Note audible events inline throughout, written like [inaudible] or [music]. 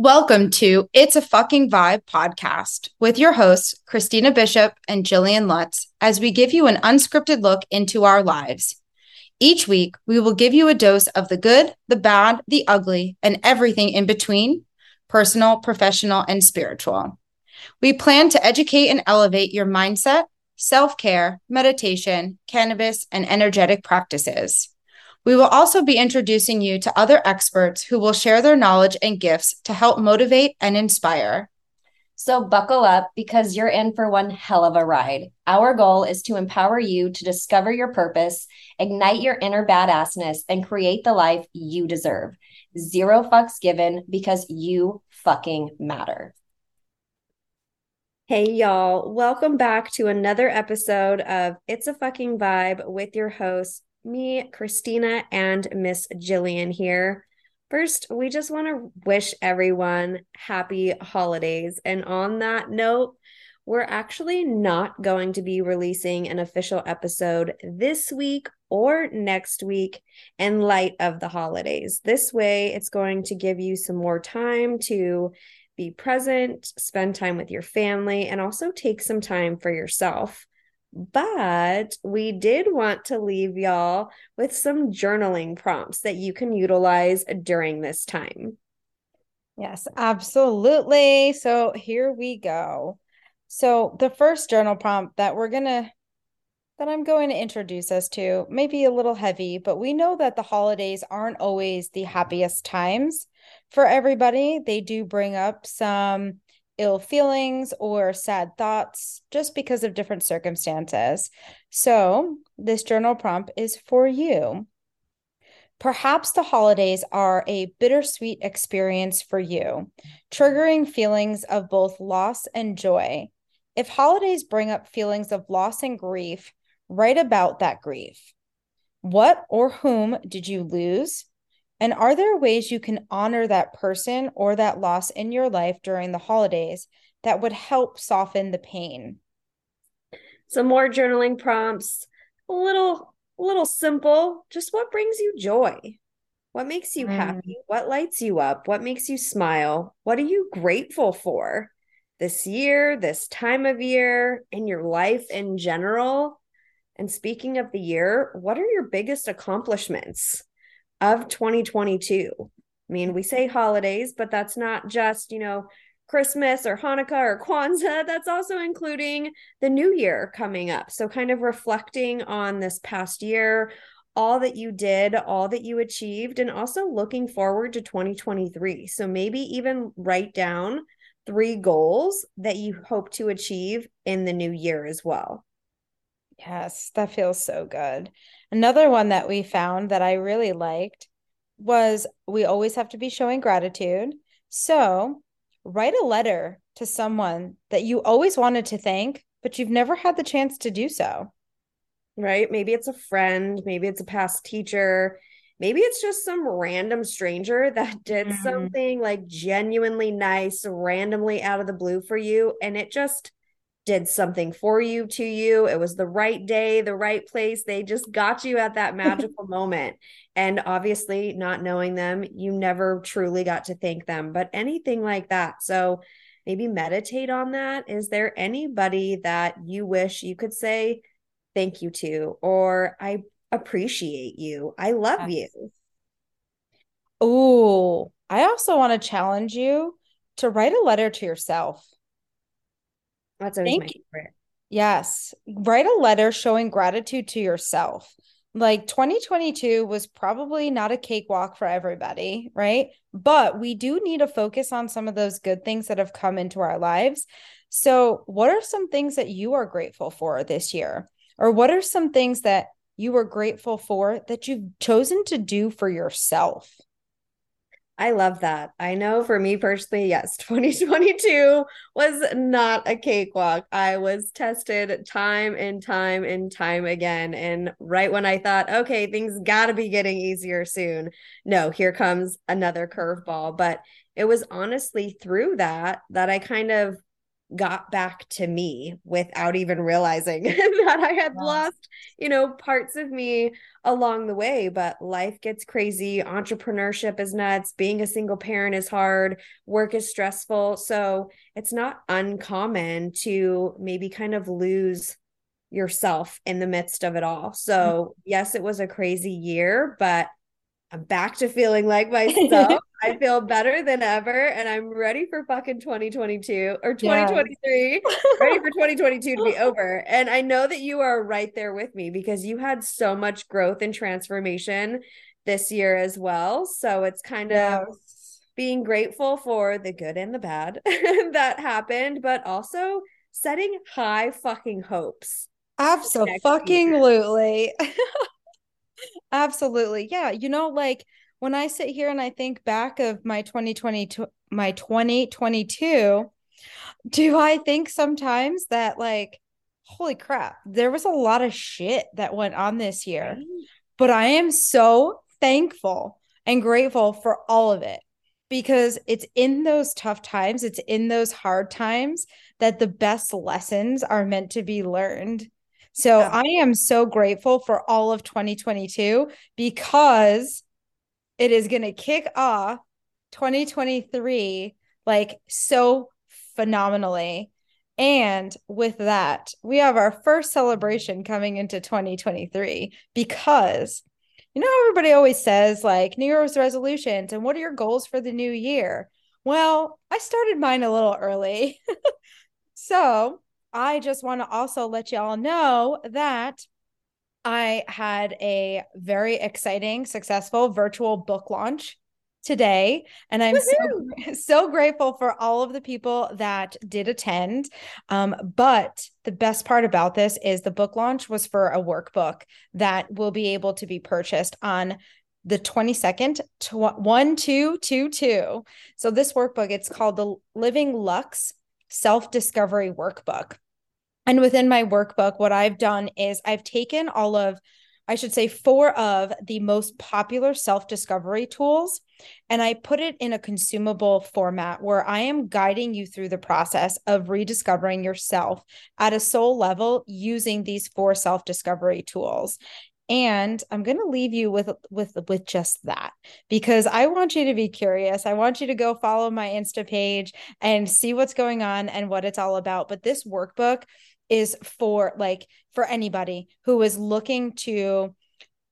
Welcome to It's a Fucking Vibe podcast with your hosts, Kristina Bishop and Jillian Lutz, as we give you an unscripted look into our lives. Each week, we will give you a dose of the good, the bad, the ugly, and everything in between personal, professional, and spiritual. We plan to educate and elevate your mindset, self care, meditation, cannabis, and energetic practices. We will also be introducing you to other experts who will share their knowledge and gifts to help motivate and inspire. So, buckle up because you're in for one hell of a ride. Our goal is to empower you to discover your purpose, ignite your inner badassness, and create the life you deserve. Zero fucks given because you fucking matter. Hey, y'all. Welcome back to another episode of It's a Fucking Vibe with your host, me, Kristina, and Miss Jillian here. First, we just want to wish everyone happy holidays. And on that note, we're actually not going to be releasing an official episode this week or next week in light of the holidays. This way, it's going to give you some more time to be present, spend time with your family, and also take some time for yourself. But we did want to leave y'all with some journaling prompts that you can utilize during this time. Yes, absolutely. So here we go. So the first journal prompt that we're going to that I'm going to introduce us to may be a little heavy, but we know that the holidays aren't always the happiest times for everybody. They do bring up some ill feelings or sad thoughts just because of different circumstances. So, this journal prompt is for you. Perhaps the holidays are a bittersweet experience for you, triggering feelings of both loss and joy. If holidays bring up feelings of loss and grief, write about that grief. What or whom did you lose? And are there ways you can honor that person or that loss in your life during the holidays that would help soften the pain? Some more journaling prompts, a little a little simple, just what brings you joy? What makes you mm. happy? What lights you up? What makes you smile? What are you grateful for this year, this time of year, in your life in general? And speaking of the year, what are your biggest accomplishments? Of 2022. I mean, we say holidays, but that's not just, you know, Christmas or Hanukkah or Kwanzaa. [laughs] That's also including the new year coming up. So, kind of reflecting on this past year, all that you did, all that you achieved, and also looking forward to 2023. So, maybe even write down three goals that you hope to achieve in the new year as well. Yes, that feels so good. Another one that we found that I really liked was we always have to be showing gratitude. So write a letter to someone that you always wanted to thank, but you've never had the chance to do so. Right? Maybe it's a friend, maybe it's a past teacher, maybe it's just some random stranger that did mm-hmm. something like genuinely nice randomly out of the blue for you and it just did something for you to you. It was the right day, the right place. They just got you at that [laughs] magical moment. And obviously, not knowing them, you never truly got to thank them, but anything like that. So maybe meditate on that. Is there anybody that you wish you could say thank you to, or I appreciate you? I love yes. you. Oh, I also want to challenge you to write a letter to yourself. That's always Thank my favorite. Yes. Write a letter showing gratitude to yourself. Like 2022 was probably not a cakewalk for everybody, right? But we do need to focus on some of those good things that have come into our lives. So, what are some things that you are grateful for this year? Or what are some things that you were grateful for that you've chosen to do for yourself? I love that. I know for me personally, yes, [laughs] 2022 was not a cakewalk. I was tested time and time and time again. And right when I thought, okay, things got to be getting easier soon, no, here comes another curveball. But it was honestly through that that I kind of got back to me without even realizing [laughs] that I had lost, you know, parts of me along the way. But life gets crazy. Entrepreneurship is nuts. Being a single parent is hard. Work is stressful. So it's not uncommon to maybe kind of lose yourself in the midst of it all. So, mm-hmm. yes, it was a crazy year, but I'm back to feeling like myself. [laughs] I feel better than ever and I'm ready for fucking 2022 or 2023. Yes. ready for [laughs] 2022 to be over. And I know that you are right there with me because you had so much growth and transformation this year as well. So it's kind yes. of being grateful for the good and the bad [laughs] that happened, but also setting high fucking hopes. Absolutely. Absolutely. Yeah. You know, like when I sit here and I think back of my 2022, my 2022, do I think sometimes that like, holy crap, there was a lot of shit that went on this year. But I am so thankful and grateful for all of it because it's in those tough times, it's in those hard times that the best lessons are meant to be learned. So yeah. I am so grateful for all of 2022 because it is going to kick off 2023 like so phenomenally. And with that, we have our first celebration coming into 2023 because you know everybody always says like New Year's resolutions and what are your goals for the new year? Well, I started mine a little early. [laughs] so I just want to also let y'all know that I had a very exciting, successful virtual book launch today and i'm so, [laughs] so grateful for all of the people that did attend. Um, but the best part about this is the book launch was for a workbook that will be able to be purchased on the 22nd to 1222 so this workbook it's called the living Luxe self discovery workbook. And within my workbook, what I've done is I've taken all of, I should say, four of the most popular self discovery tools, and I put it in a consumable format where I am guiding you through the process of rediscovering yourself at a soul level using these four self discovery tools. And i'm going to leave you with with with just that because i want you to be curious. I want you to go follow my insta page and see what's going on and what it's all about. But this workbook is for like for anybody who is looking to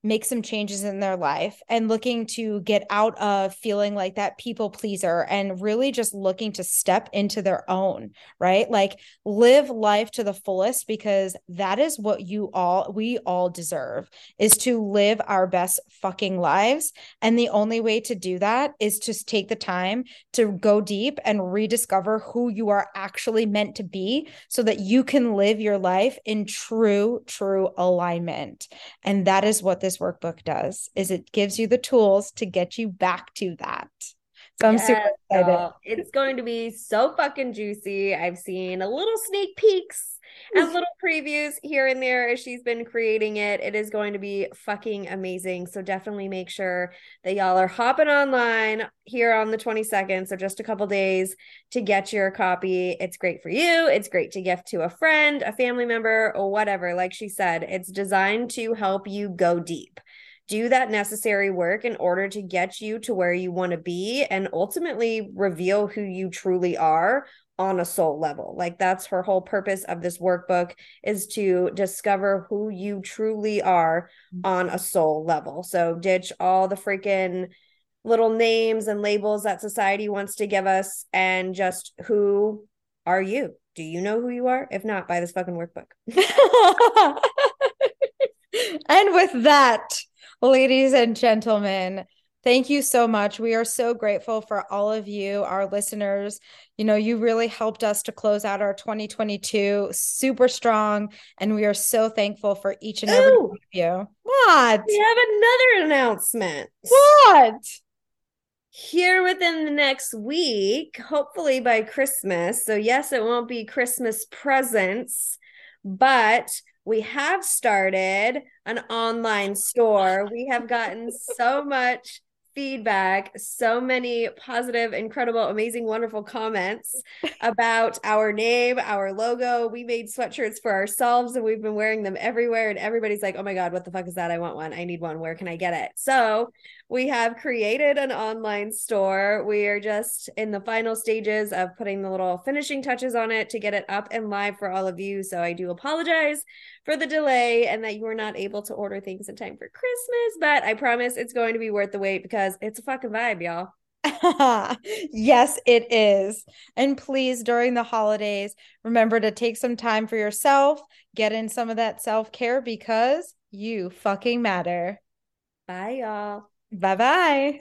make some changes in their life and looking to get out of feeling like that people pleaser and really just looking to step into their own, right? Like live life to the fullest because that is what you all, we all deserve is to live our best fucking lives. And the only way to do that is to take the time to go deep and rediscover who you are actually meant to be so that you can live your life in true, true alignment. And that is what this workbook does is it gives you the tools to get you back to that. So I'm yes, super excited. It's going to be so fucking juicy. I've seen a little sneak peeks and little previews here and there as she's been creating it. It is going to be fucking amazing. So definitely make sure that y'all are hopping online here on the 22nd. So just a couple days to get your copy. It's great for you. It's great to gift to a friend, a family member, or whatever. Like she said, it's designed to help you go deep do that necessary work in order to get you to where you want to be and ultimately reveal who you truly are on a soul level. Like that's her whole purpose of this workbook is to discover who you truly are on a soul level. So ditch all the freaking little names and labels that society wants to give us and just who are you? Do you know who you are? If not, buy this fucking workbook. [laughs] and with that, ladies and gentlemen, Thank you so much. We are so grateful for all of you, our listeners. You know, you really helped us to close out our 2022 super strong. And we are so thankful for each and every one of you. What? We have another announcement. What? Here within the next week, hopefully by Christmas. So, yes, it won't be Christmas presents, but we have started an online store. We have gotten so much feedback, so many positive, incredible, amazing, wonderful comments about our name, our logo. We made sweatshirts for ourselves and we've been wearing them everywhere. And everybody's like, oh my God, what the fuck is that? I want one. I need one. Where can I get it? So we have created an online store. We are just in the final stages of putting the little finishing touches on it to get it up and live for all of you. So I do apologize for the delay and that you were not able to order things in time for Christmas, but I promise it's going to be worth the wait because it's a fucking vibe, y'all. [laughs] yes, it is. And please, during the holidays, remember to take some time for yourself, get in some of that self care because you fucking matter. Bye, y'all. Bye bye.